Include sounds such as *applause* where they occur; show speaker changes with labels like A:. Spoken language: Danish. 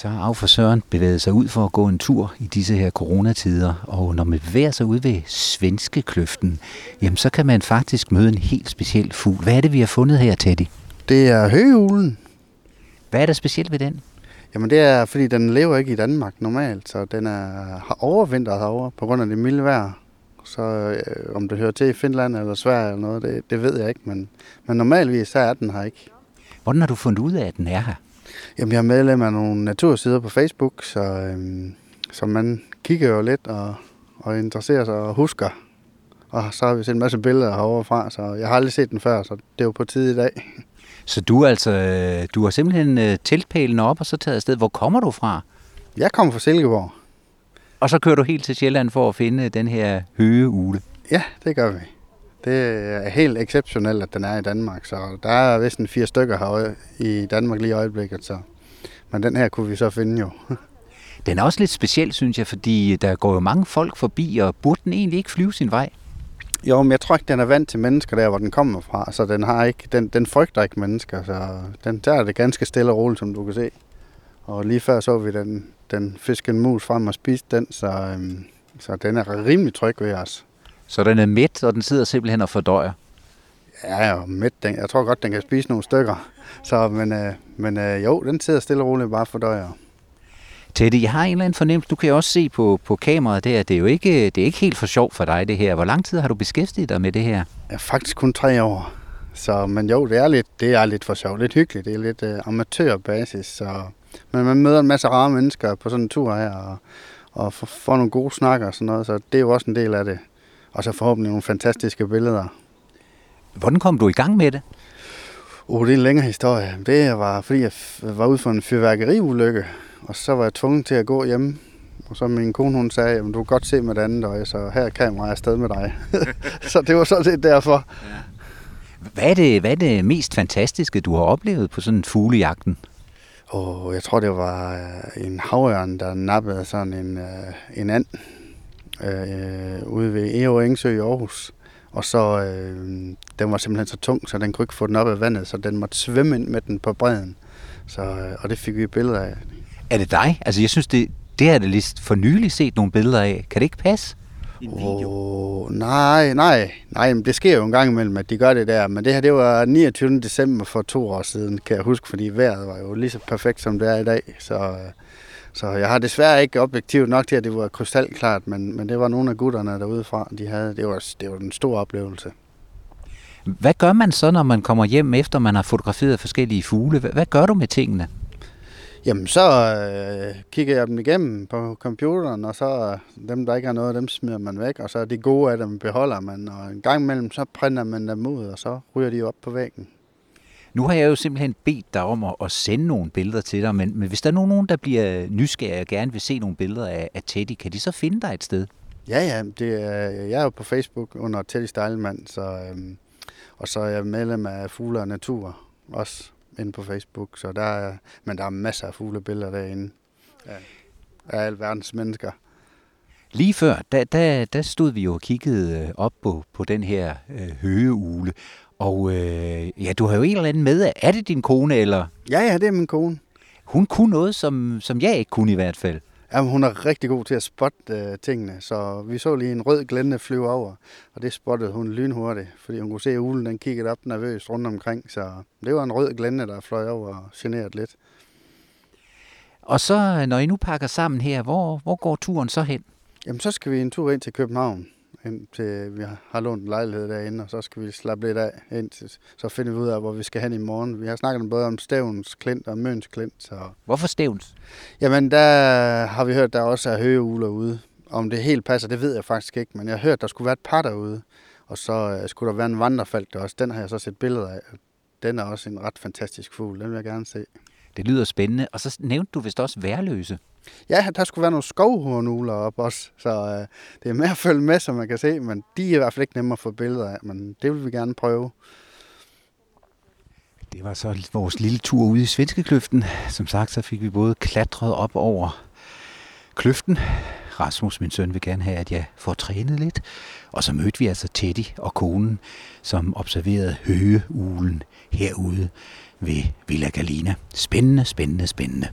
A: Så har Af for Søren bevæget sig ud for at gå en tur i disse her coronatider, og når man bevæger sig ud ved Svenske Kløften, jamen så kan man faktisk møde en helt speciel fugl. Hvad er det, vi har fundet her, Teddy?
B: Det er høgeulen.
A: Hvad er der specielt ved den?
B: Jamen det er, fordi den lever ikke i Danmark normalt, så den er, har overvintret herovre på grund af det milde vejr. Så øh, om det hører til i Finland eller Sverige eller noget, det, det ved jeg ikke, men, men normalvis så er den her ikke.
A: Hvordan har du fundet ud af, at den er her?
B: Jamen jeg er medlem af nogle natursider på Facebook, så, øhm, så man kigger jo lidt og, og interesserer sig og husker. Og så har vi set en masse billeder herovre fra, så jeg har aldrig set den før, så det er jo på tid i dag.
A: Så du, altså, øh, du har simpelthen øh, teltpælen op og så taget afsted. Hvor kommer du fra?
B: Jeg kommer fra Silkeborg.
A: Og så kører du helt til Sjælland for at finde den her høgeugle.
B: Ja, det gør vi. Det er helt exceptionelt, at den er i Danmark. Så der er vist en fire stykker her i Danmark lige i øjeblikket. Så. Men den her kunne vi så finde jo. *laughs*
A: Den er også lidt speciel, synes jeg, fordi der går jo mange folk forbi, og burde den egentlig ikke flyve sin vej?
B: Jo, men jeg tror ikke, den er vant til mennesker der, hvor den kommer fra. Så den, har ikke, den, den frygter ikke mennesker. Så den tager det ganske stille og roligt, som du kan se. Og lige før så vi den, den fiske en mus frem og spiste den, så, øhm, så den er rimelig tryg ved os.
A: Så den er midt, og den sidder simpelthen og fordøjer?
B: Ja, jo, midt. Den, jeg tror godt, den kan spise nogle stykker. Så, men øh, men øh, jo, den sidder stille og roligt bare fordøjer.
A: Teddy, jeg har en eller anden fornemmelse. Du kan jo også se på, på kameraet der, det er jo ikke, det er ikke helt for sjov for dig det her. Hvor lang tid har du beskæftiget dig med det her?
B: Ja, faktisk kun tre år. Så, men jo, det er lidt, det er lidt for sjov. Lidt hyggeligt. Det er lidt øh, amatørbasis. Så, men man møder en masse rare mennesker på sådan en tur her, og, og får nogle gode snakker og sådan noget. Så det er jo også en del af det. Og så forhåbentlig nogle fantastiske billeder.
A: Hvordan kom du i gang med det?
B: Oh, det er en længere historie. Det var, fordi jeg var ude for en fyrværkeriulykke, og så var jeg tvunget til at gå hjem. Og så min kone, hun sagde, at du kan godt se med det andet øje, så her er kameraet afsted med dig. *laughs* så det var sådan set derfor. Ja.
A: Hvad er, det, hvad er det mest fantastiske, du har oplevet på sådan en fuglejagten?
B: Og jeg tror, det var øh, en havørn, der nappede sådan en, øh, en and øh, ude ved Eo Engsø i Aarhus. Og så, øh, den var simpelthen så tung, så den kunne ikke få den op af vandet, så den måtte svømme ind med den på bredden. Så, øh, og det fik vi billeder af.
A: Er det dig? Altså jeg synes, det, det har jeg lige for nylig set nogle billeder af. Kan det ikke passe?
B: En video? Oh, nej, nej, nej, men det sker jo en gang imellem, at de gør det der. Men det her, det var 29. december for to år siden, kan jeg huske, fordi vejret var jo lige så perfekt, som det er i dag. Så, øh, så jeg har desværre ikke objektivt nok til, at det var krystalklart, men, men det var nogle af gutterne derude fra, de havde. Det var, det var en stor oplevelse.
A: Hvad gør man så, når man kommer hjem, efter man har fotograferet forskellige fugle? Hvad, hvad gør du med tingene?
B: Jamen, så øh, kigger jeg dem igennem på computeren, og så øh, dem, der ikke har noget, dem smider man væk, og så er de gode af dem beholder man, og en gang imellem, så printer man dem ud, og så ryger de op på væggen.
A: Nu har jeg jo simpelthen bedt dig om at, at sende nogle billeder til dig, men, men hvis der er nogen, der bliver nysgerrige og gerne vil se nogle billeder af, af Teddy, kan de så finde dig et sted?
B: Ja, ja, det er, jeg er jo på Facebook under Teddy Stejlemand, så, øhm, og så er jeg medlem af Fugle og Natur også inde på Facebook, så der er, men der er masser af fuglebilleder derinde ja, af alverdens mennesker.
A: Lige før, der, der, der stod vi jo og kiggede op på, på den her øh, høgeugle, og øh, ja, du har jo en eller anden med. Er det din kone, eller?
B: Ja, ja, det er min kone.
A: Hun kunne noget, som, som jeg ikke kunne i hvert fald.
B: Ja, hun er rigtig god til at spotte øh, tingene, så vi så lige en rød glænde flyve over, og det spottede hun lynhurtigt, fordi hun kunne se, at ulen den kiggede op nervøst rundt omkring, så det var en rød glænde, der fløj over og generede lidt.
A: Og så, når I nu pakker sammen her, hvor, hvor går turen så hen?
B: Jamen, så skal vi en tur ind til København indtil vi har lånt en lejlighed derinde, og så skal vi slappe lidt af, indtil så finder vi ud af, hvor vi skal hen i morgen. Vi har snakket både om Stævns Klint og Møns Klint. Så...
A: Hvorfor Stævns?
B: Jamen, der har vi hørt, der også er høgeugler ude. Om det helt passer, det ved jeg faktisk ikke, men jeg har hørt, der skulle være et par derude. Og så uh, skulle der være en vandrefald der også. Den har jeg så set billeder af. Den er også en ret fantastisk fugl. Den vil jeg gerne se.
A: Det lyder spændende. Og så nævnte du vist også værløse.
B: Ja, der skulle være nogle skovhornugler op også, så øh, det er med at følge med, som man kan se, men de er i hvert fald ikke nemme at få billeder af, men det vil vi gerne prøve.
A: Det var så vores lille tur ude i Svenskekløften. Som sagt, så fik vi både klatret op over kløften. Rasmus, min søn, vil gerne have, at jeg får trænet lidt. Og så mødte vi altså Teddy og konen, som observerede høgeulen herude ved Villa Galina. Spændende, spændende, spændende.